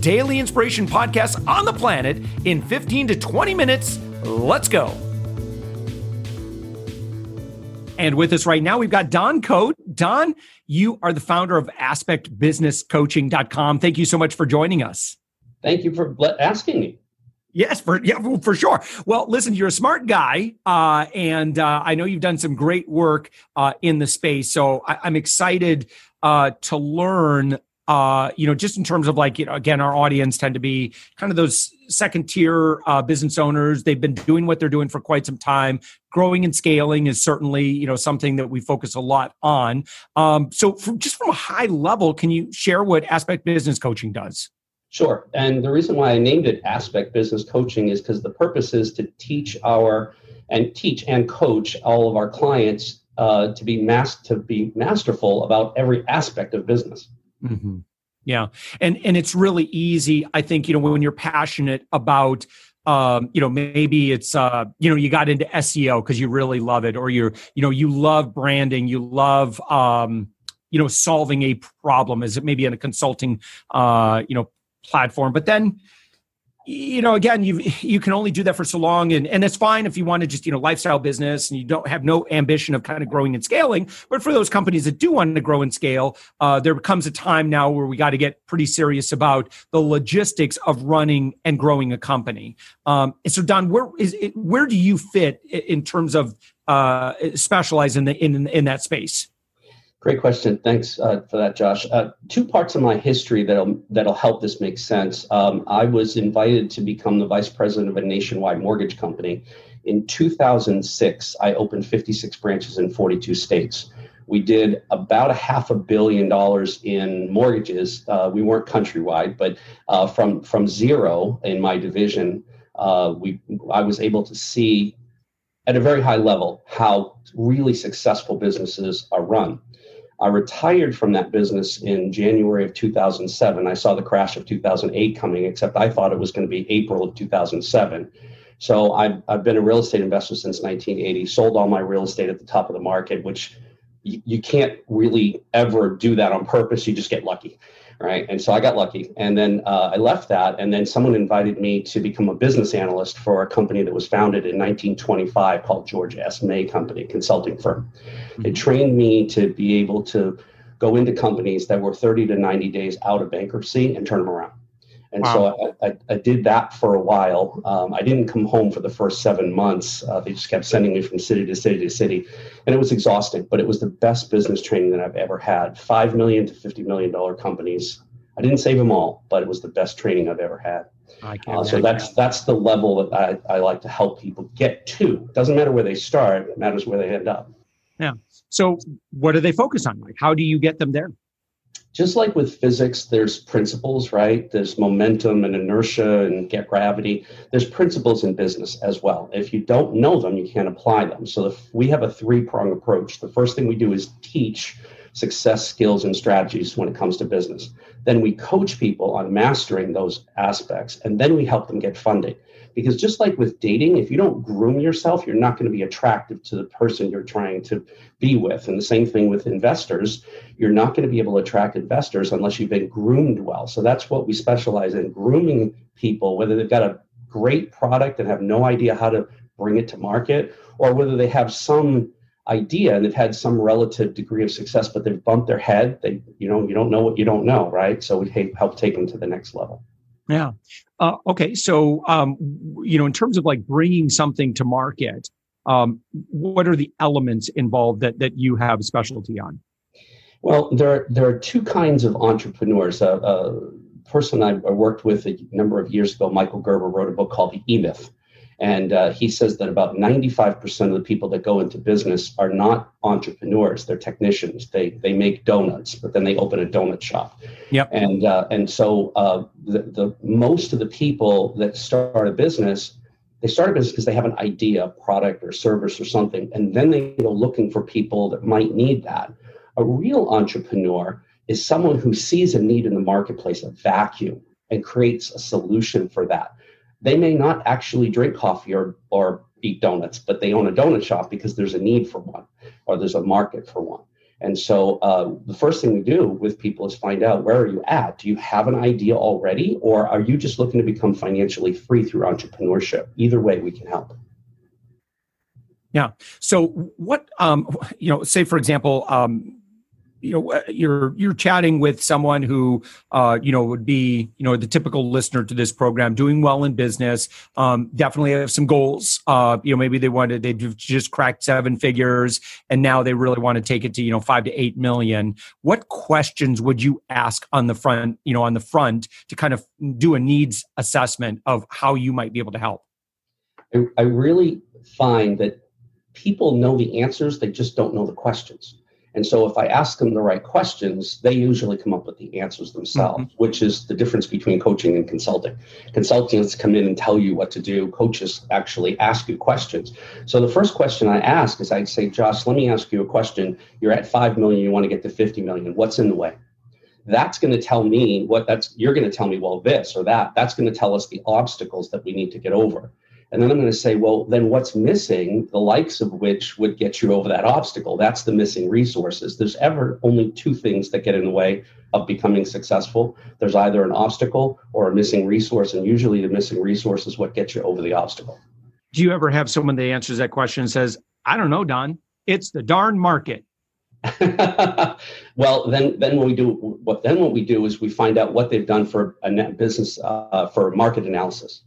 daily inspiration podcast on the planet in 15 to 20 minutes. Let's go. And with us right now, we've got Don Cote. Don, you are the founder of aspectbusinesscoaching.com. Thank you so much for joining us. Thank you for asking me. Yes, for yeah, for sure. Well, listen, you're a smart guy, uh, and uh, I know you've done some great work uh, in the space. So I, am excited uh, to learn uh, you know, just in terms of like, you know, again, our audience tend to be kind of those second tier uh, business owners. They've been doing what they're doing for quite some time. Growing and scaling is certainly, you know, something that we focus a lot on. Um, so, from, just from a high level, can you share what Aspect Business Coaching does? Sure. And the reason why I named it Aspect Business Coaching is because the purpose is to teach our and teach and coach all of our clients uh, to be mas- to be masterful about every aspect of business. Mm-hmm. Yeah, and and it's really easy. I think you know when you're passionate about um, you know maybe it's uh, you know you got into SEO because you really love it, or you're you know you love branding, you love um, you know solving a problem as it maybe in a consulting uh, you know platform, but then you know again you you can only do that for so long and and it's fine if you want to just you know lifestyle business and you don't have no ambition of kind of growing and scaling but for those companies that do want to grow and scale uh, there comes a time now where we got to get pretty serious about the logistics of running and growing a company. Um, and so don where is it, where do you fit in terms of uh, specialize in the in in that space Great question. Thanks uh, for that, Josh. Uh, two parts of my history that'll that'll help this make sense. Um, I was invited to become the vice president of a nationwide mortgage company. In 2006, I opened 56 branches in 42 states. We did about a half a billion dollars in mortgages. Uh, we weren't countrywide, but uh, from from zero in my division, uh, we I was able to see at a very high level how really successful businesses are run. I retired from that business in January of 2007. I saw the crash of 2008 coming, except I thought it was going to be April of 2007. So I've, I've been a real estate investor since 1980, sold all my real estate at the top of the market, which you, you can't really ever do that on purpose. You just get lucky right? And so I got lucky, and then uh, I left that, and then someone invited me to become a business analyst for a company that was founded in 1925 called George S. May Company, consulting firm. Mm-hmm. It trained me to be able to go into companies that were 30 to 90 days out of bankruptcy and turn them around. And wow. so I, I, I, did that for a while. Um, I didn't come home for the first seven months. Uh, they just kept sending me from city to city to city. And it was exhausting, but it was the best business training that I've ever had. Five million to $50 million companies. I didn't save them all, but it was the best training I've ever had. Uh, so that's that's the level that I, I like to help people get to. It doesn't matter where they start, it matters where they end up. Yeah. So what do they focus on? Like how do you get them there? Just like with physics, there's principles, right? There's momentum and inertia and get gravity. There's principles in business as well. If you don't know them, you can't apply them. So we have a three prong approach. The first thing we do is teach success skills and strategies when it comes to business. Then we coach people on mastering those aspects, and then we help them get funding. Because just like with dating, if you don't groom yourself, you're not going to be attractive to the person you're trying to be with. And the same thing with investors, you're not going to be able to attract investors unless you've been groomed well. So that's what we specialize in grooming people, whether they've got a great product and have no idea how to bring it to market, or whether they have some idea and they've had some relative degree of success, but they've bumped their head. They, you know, you don't know what you don't know, right? So we help take them to the next level. Yeah. Uh, okay. So, um, you know, in terms of like bringing something to market, um, what are the elements involved that that you have specialty on? Well, there there are two kinds of entrepreneurs. A, a person I worked with a number of years ago, Michael Gerber, wrote a book called The E Myth, And uh, he says that about 95% of the people that go into business are not entrepreneurs; they're technicians. They they make donuts, but then they open a donut shop. Yep. And uh, and so uh, the the most of the people that start a business they start a business because they have an idea, product or service or something, and then they go looking for people that might need that. A real entrepreneur is someone who sees a need in the marketplace, a vacuum, and creates a solution for that. They may not actually drink coffee or, or eat donuts, but they own a donut shop because there's a need for one or there's a market for one. And so uh, the first thing we do with people is find out where are you at? Do you have an idea already, or are you just looking to become financially free through entrepreneurship? Either way, we can help. Yeah. So what, um, you know, say for example, um, you know uh, you're you're chatting with someone who uh, you know would be you know the typical listener to this program doing well in business um, definitely have some goals uh, you know maybe they wanted they just cracked seven figures and now they really want to take it to you know five to eight million. What questions would you ask on the front you know on the front to kind of do a needs assessment of how you might be able to help? I, I really find that people know the answers they just don't know the questions and so if I ask them the right questions, they usually come up with the answers themselves, mm-hmm. which is the difference between coaching and consulting. Consultants come in and tell you what to do. Coaches actually ask you questions. So the first question I ask is I'd say, Josh, let me ask you a question. You're at 5 million, you want to get to 50 million. What's in the way? That's going to tell me what that's you're going to tell me, well, this or that. That's going to tell us the obstacles that we need to get over. And then I'm going to say, well, then what's missing, the likes of which would get you over that obstacle? That's the missing resources. There's ever only two things that get in the way of becoming successful there's either an obstacle or a missing resource. And usually the missing resource is what gets you over the obstacle. Do you ever have someone that answers that question and says, I don't know, Don, it's the darn market? well, then, then what we do, what then what we do is we find out what they've done for a net business uh, for market analysis,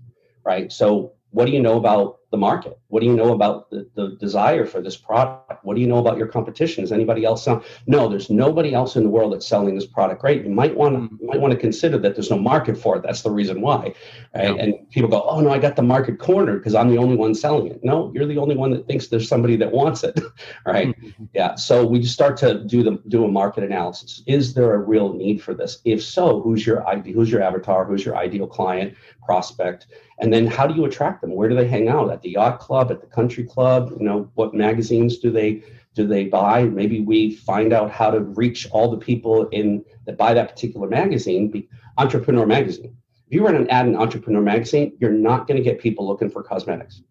right? So what do you know about the market? What do you know about the, the desire for this product? What do you know about your competition? Is anybody else sell? No, there's nobody else in the world that's selling this product. Great. You might want to you might want to consider that there's no market for it. That's the reason why. Right? Yeah. And people go, oh no, I got the market cornered because I'm the only one selling it. No, you're the only one that thinks there's somebody that wants it. right. Mm-hmm. Yeah. So we just start to do the do a market analysis. Is there a real need for this? If so, who's your ID, who's your avatar? Who's your ideal client, prospect? And then how do you attract them? Where do they hang out? At the yacht club, at the country club? You know, what magazines do they do they buy? Maybe we find out how to reach all the people in that buy that particular magazine, Entrepreneur Magazine. If you run an ad in Entrepreneur Magazine, you're not going to get people looking for cosmetics.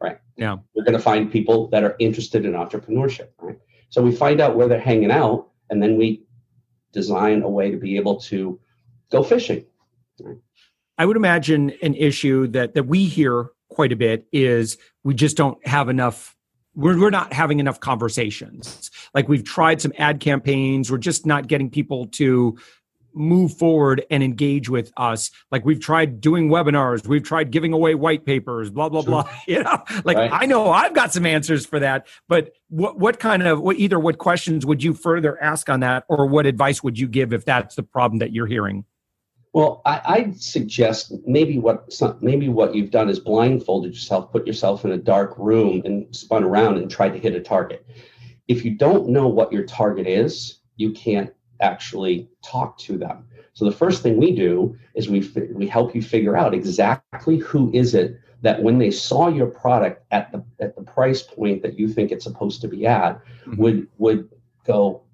Right. Yeah. You're going to find people that are interested in entrepreneurship. Right. So we find out where they're hanging out, and then we design a way to be able to go fishing. Right? I would imagine an issue that that we hear quite a bit is we just don't have enough we're, we're not having enough conversations. Like we've tried some ad campaigns. We're just not getting people to move forward and engage with us. Like we've tried doing webinars. We've tried giving away white papers blah blah sure. blah you know? Like right. i know i've got some answers for that but what what kind of what either what questions would you further ask on that or what advice would you give if that's the problem that you're hearing well, I, I suggest maybe what some, maybe what you've done is blindfolded yourself, put yourself in a dark room, and spun around and tried to hit a target. If you don't know what your target is, you can't actually talk to them. So the first thing we do is we we help you figure out exactly who is it that when they saw your product at the at the price point that you think it's supposed to be at mm-hmm. would would go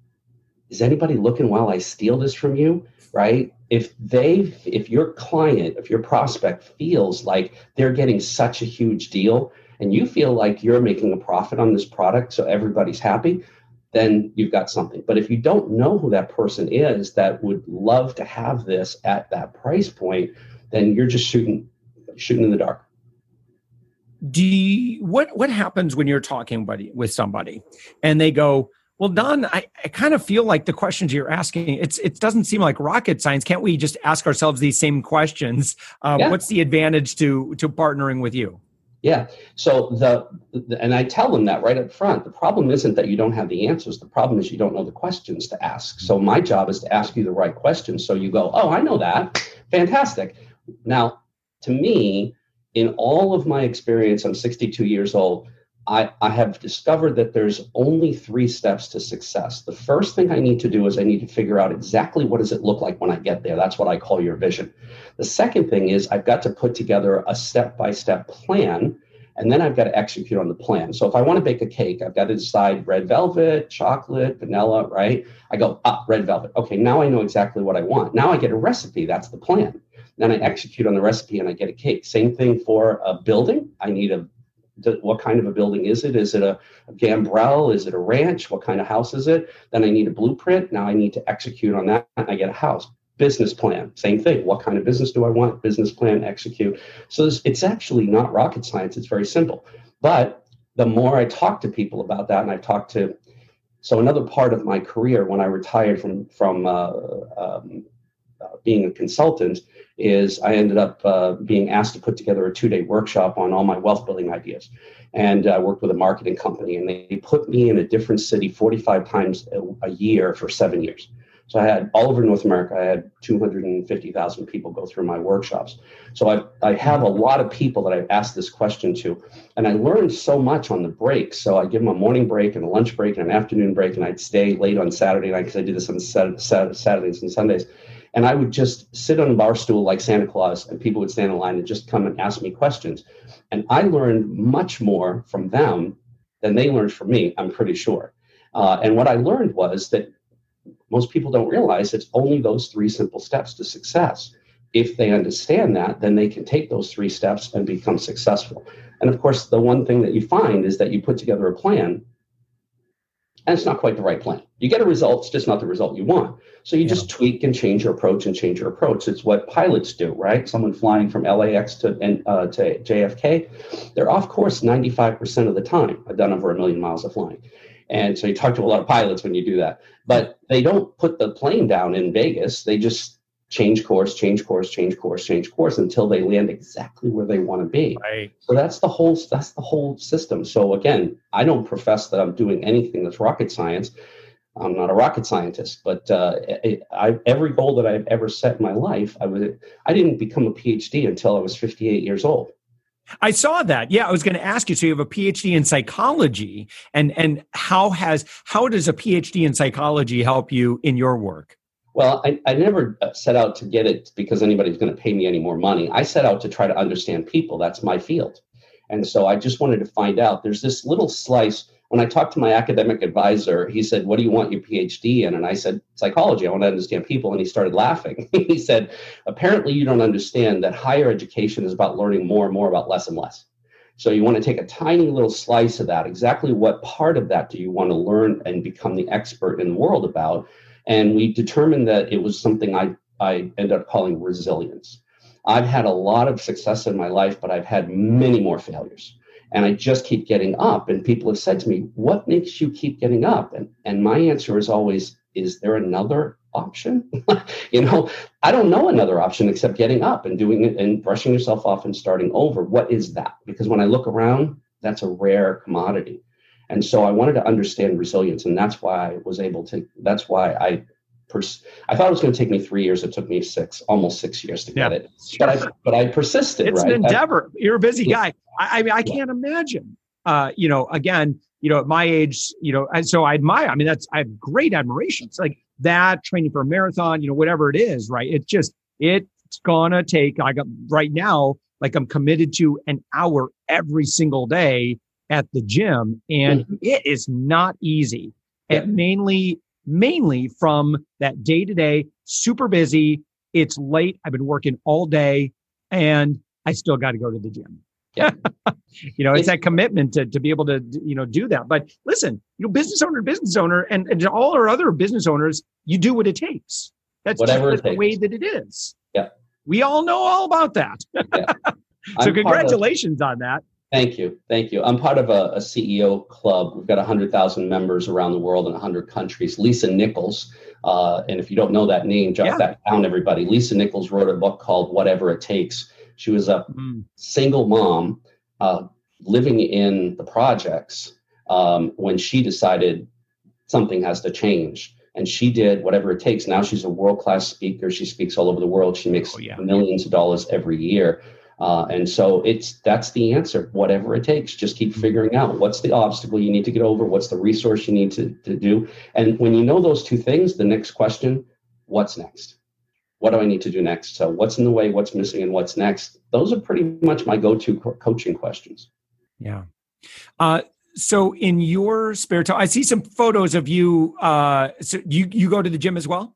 is anybody looking while I steal this from you? Right? If they, if your client, if your prospect feels like they're getting such a huge deal and you feel like you're making a profit on this product so everybody's happy, then you've got something. But if you don't know who that person is that would love to have this at that price point, then you're just shooting shooting in the dark. Do you, what what happens when you're talking buddy, with somebody and they go, well, Don, I, I kind of feel like the questions you're asking, it's it doesn't seem like rocket science. Can't we just ask ourselves these same questions? Um, yeah. What's the advantage to to partnering with you? Yeah. So the, the, and I tell them that right up front. The problem isn't that you don't have the answers. The problem is you don't know the questions to ask. So my job is to ask you the right questions. So you go, oh, I know that. Fantastic. Now, to me, in all of my experience, I'm 62 years old. I, I have discovered that there's only three steps to success. The first thing I need to do is I need to figure out exactly what does it look like when I get there. That's what I call your vision. The second thing is I've got to put together a step-by-step plan and then I've got to execute on the plan. So if I want to bake a cake, I've got to decide red velvet, chocolate, vanilla, right? I go, ah, red velvet. Okay, now I know exactly what I want. Now I get a recipe. That's the plan. Then I execute on the recipe and I get a cake. Same thing for a building. I need a what kind of a building is it? Is it a, gambrel? Is it a ranch? What kind of house is it? Then I need a blueprint. Now I need to execute on that. and I get a house business plan same thing what kind of business do i want business plan execute so it's actually not rocket science it's very simple but the more i talk to people about that and i've talked to so another part of my career when i retired from from uh, um, uh, being a consultant is i ended up uh, being asked to put together a two-day workshop on all my wealth building ideas and i worked with a marketing company and they put me in a different city 45 times a, a year for seven years so I had all over North America, I had 250,000 people go through my workshops. So I, I have a lot of people that I've asked this question to, and I learned so much on the break. So I give them a morning break and a lunch break and an afternoon break, and I'd stay late on Saturday night because I do this on Saturdays and Sundays. And I would just sit on a bar stool like Santa Claus, and people would stand in line and just come and ask me questions. And I learned much more from them than they learned from me, I'm pretty sure. Uh, and what I learned was that most people don't realize it's only those three simple steps to success. If they understand that, then they can take those three steps and become successful. And of course, the one thing that you find is that you put together a plan and it's not quite the right plan. You get a result, it's just not the result you want. So you yeah. just tweak and change your approach and change your approach. It's what pilots do, right? Someone flying from LAX to, uh, to JFK, they're off course 95% of the time. I've done over a million miles of flying. And so you talk to a lot of pilots when you do that. But they don't put the plane down in Vegas. They just change course, change course, change course, change course until they land exactly where they want to be. Right. So that's the whole that's the whole system. So again, I don't profess that I'm doing anything that's rocket science. I'm not a rocket scientist, but uh, I, every goal that I've ever set in my life, I was I didn't become a PhD until I was 58 years old. I saw that. Yeah, I was going to ask you. So you have a PhD in psychology, and and how has how does a PhD in psychology help you in your work? Well, I, I never uh, set out to get it because anybody's going to pay me any more money. I set out to try to understand people. That's my field, and so I just wanted to find out. There's this little slice when I talked to my academic advisor, he said, What do you want your PhD in? And I said, Psychology. I want to understand people. And he started laughing. he said, Apparently, you don't understand that higher education is about learning more and more about less and less. So you want to take a tiny little slice of that. Exactly what part of that do you want to learn and become the expert in the world about? And we determined that it was something I, I ended up calling resilience. I've had a lot of success in my life, but I've had many more failures and I just keep getting up. And people have said to me, What makes you keep getting up? And, and my answer is always, Is there another option? you know, I don't know another option except getting up and doing it and brushing yourself off and starting over. What is that? Because when I look around, that's a rare commodity. And so I wanted to understand resilience. And that's why I was able to, that's why I pers- I thought it was going to take me three years. It took me six, almost six years to get yeah. it. But I, but I persisted. It's right? an endeavor. I, You're a busy guy. I, I mean, I can't imagine. Uh, you know, again, you know, at my age, you know, and so I admire. I mean, that's I have great admiration. It's like that training for a marathon, you know, whatever it is, right? It's just it's gonna take. I got right now, like I'm committed to an hour every single day at the gym, and mm-hmm. it is not easy. And mainly mainly from that day to day, super busy. It's late. I've been working all day and I still got to go to the gym. Yeah. you know, it's, that commitment to, to be able to, you know, do that. But listen, you know, business owner, business owner, and, and all our other business owners, you do what it takes. That's Whatever just the way that it is. Yeah. We all know all about that. Yeah. so congratulations of, on that. Thank you. Thank you. I'm part of a, a CEO club. We've got 100,000 members around the world in 100 countries. Lisa Nichols, uh, and if you don't know that name, jot yeah. that down, everybody. Lisa Nichols wrote a book called Whatever It Takes. She was a mm. single mom uh, living in the projects um, when she decided something has to change. And she did whatever it takes. Now she's a world class speaker. She speaks all over the world. She makes oh, yeah. millions of dollars every year. Uh, and so it's that's the answer. Whatever it takes, just keep figuring out what's the obstacle you need to get over, what's the resource you need to, to do. And when you know those two things, the next question, what's next? What do I need to do next? So what's in the way, what's missing, and what's next? Those are pretty much my go-to co- coaching questions. Yeah. Uh, so in your spare time, I see some photos of you. Uh, so you you go to the gym as well?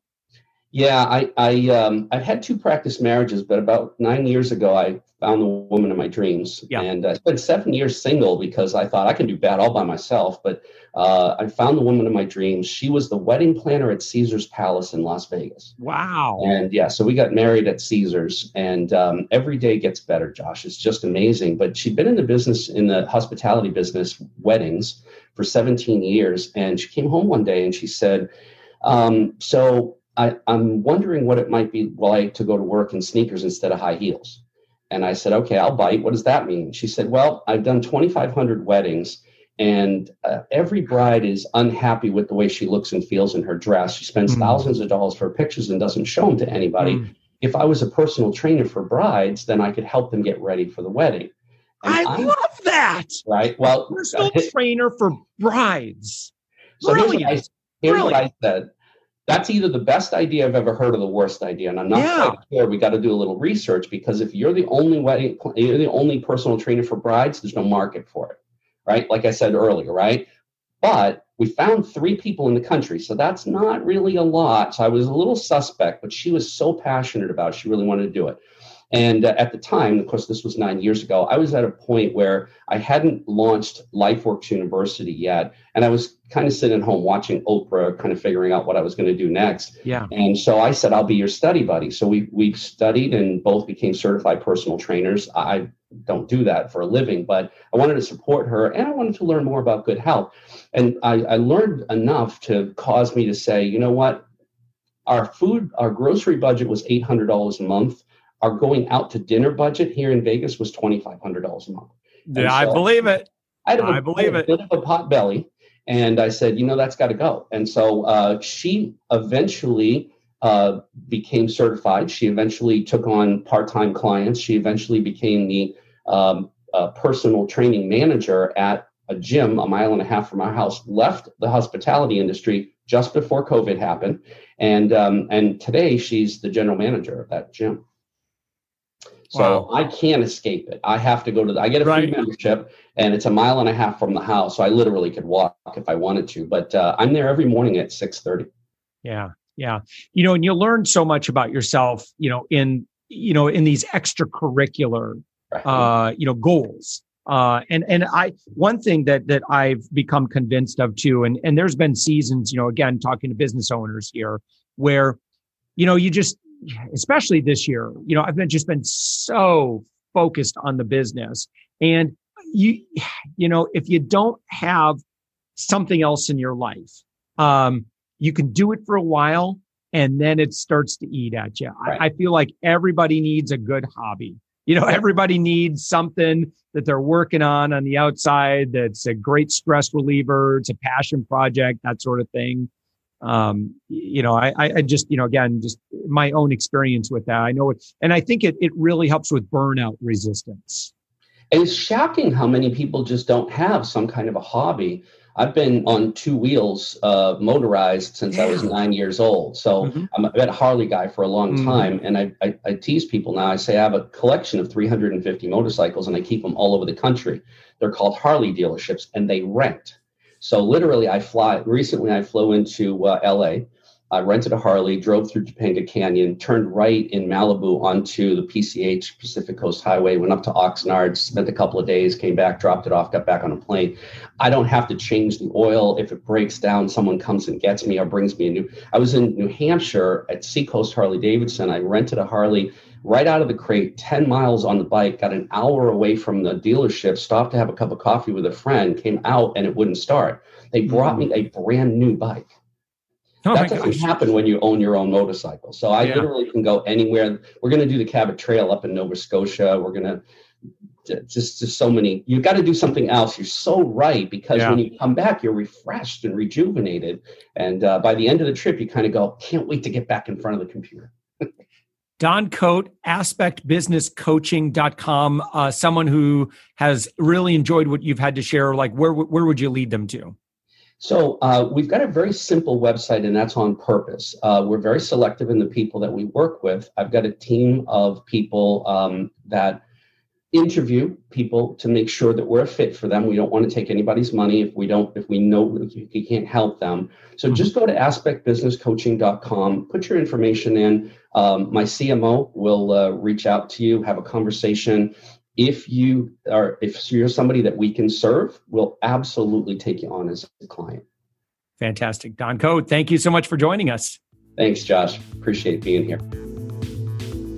Yeah, I I um I've had two practice marriages, but about nine years ago I found the woman of my dreams. Yeah. And I spent seven years single because I thought I can do bad all by myself. But uh, I found the woman of my dreams. She was the wedding planner at Caesar's Palace in Las Vegas. Wow. And yeah, so we got married at Caesar's, and um, every day gets better. Josh, it's just amazing. But she'd been in the business, in the hospitality business, weddings for 17 years, and she came home one day and she said, um, "So." I, I'm wondering what it might be like to go to work in sneakers instead of high heels. And I said, okay, I'll bite. What does that mean? She said, well, I've done 2,500 weddings, and uh, every bride is unhappy with the way she looks and feels in her dress. She spends mm. thousands of dollars for pictures and doesn't show them to anybody. Mm. If I was a personal trainer for brides, then I could help them get ready for the wedding. And I I'm, love that. Right. Well, personal uh, trainer for brides. So Brilliant. Here's, what I, here's what I said that's either the best idea I've ever heard or the worst idea. And I'm not yeah. quite sure. We got to do a little research because if you're the only wedding, you're the only personal trainer for brides, there's no market for it, right? Like I said earlier, right? But we found three people in the country, so that's not really a lot. So I was a little suspect, but she was so passionate about it, she really wanted to do it. And uh, at the time, of course, this was nine years ago, I was at a point where I hadn't launched LifeWorks University yet. And I was kind of sitting at home watching Oprah, kind of figuring out what I was going to do next. Yeah. And so I said, I'll be your study buddy. So we, we studied and both became certified personal trainers. I don't do that for a living, but I wanted to support her and I wanted to learn more about good health. And I, I learned enough to cause me to say, you know what? Our food, our grocery budget was $800 a month our going out to dinner budget here in Vegas was twenty five hundred dollars a month. Yeah, so I believe it. I, had a, I believe a it. Bit of a pot belly, and I said, you know, that's got to go. And so uh, she eventually uh, became certified. She eventually took on part time clients. She eventually became the um, uh, personal training manager at a gym a mile and a half from our house. Left the hospitality industry just before COVID happened, and um, and today she's the general manager of that gym. So wow. I can't escape it. I have to go to the, I get a free membership and it's a mile and a half from the house. So I literally could walk if I wanted to, but uh, I'm there every morning at 630. Yeah. Yeah. You know, and you learn so much about yourself, you know, in, you know, in these extracurricular, right. uh, you know, goals. Uh, and, and I, one thing that, that I've become convinced of too, and, and there's been seasons, you know, again, talking to business owners here where, you know, you just, especially this year, you know, I've been just been so focused on the business. And you, you know, if you don't have something else in your life, um, you can do it for a while and then it starts to eat at you. Right. I, I feel like everybody needs a good hobby. You know, everybody needs something that they're working on on the outside that's a great stress reliever. It's a passion project, that sort of thing um, you know, I, I just, you know, again, just my own experience with that. I know it, and I think it, it really helps with burnout resistance. It's shocking how many people just don't have some kind of a hobby. I've been on two wheels, uh, motorized since yeah. I was nine years old. So mm-hmm. I'm a, been a Harley guy for a long mm-hmm. time. And I, I, I, tease people now. I say I have a collection of 350 motorcycles and I keep them all over the country. They're called Harley dealerships and they rent. So literally, I fly. Recently, I flew into uh, LA. I rented a Harley, drove through Topanga Canyon, turned right in Malibu onto the PCH Pacific Coast Highway, went up to Oxnard, spent a couple of days, came back, dropped it off, got back on a plane. I don't have to change the oil. If it breaks down, someone comes and gets me or brings me a new. I was in New Hampshire at Seacoast Harley Davidson. I rented a Harley right out of the crate, 10 miles on the bike, got an hour away from the dealership, stopped to have a cup of coffee with a friend, came out and it wouldn't start. They brought mm. me a brand new bike. Oh that doesn't gosh. happen when you own your own motorcycle. So I yeah. literally can go anywhere. We're going to do the Cabot Trail up in Nova Scotia. We're going to just just so many. You've got to do something else. You're so right because yeah. when you come back, you're refreshed and rejuvenated. And uh, by the end of the trip, you kind of go, can't wait to get back in front of the computer. Don Cote, aspectbusinesscoaching.com. Uh, someone who has really enjoyed what you've had to share, like where, where would you lead them to? So uh, we've got a very simple website, and that's on purpose. Uh, we're very selective in the people that we work with. I've got a team of people um, that interview people to make sure that we're a fit for them. We don't want to take anybody's money if we don't, if we know we can't help them. So just go to aspectbusinesscoaching.com, put your information in. Um, my CMO will uh, reach out to you, have a conversation. If you are, if you're somebody that we can serve, we'll absolutely take you on as a client. Fantastic. Don Cote, thank you so much for joining us. Thanks, Josh. Appreciate being here.